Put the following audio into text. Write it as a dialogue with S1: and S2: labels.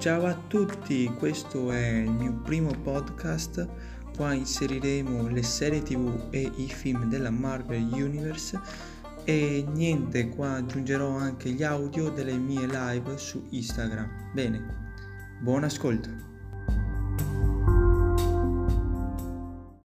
S1: Ciao a tutti, questo è il mio primo podcast. Qua inseriremo le serie tv e i film della Marvel Universe e niente, qua aggiungerò anche gli audio delle mie live su Instagram. Bene, buon ascolto.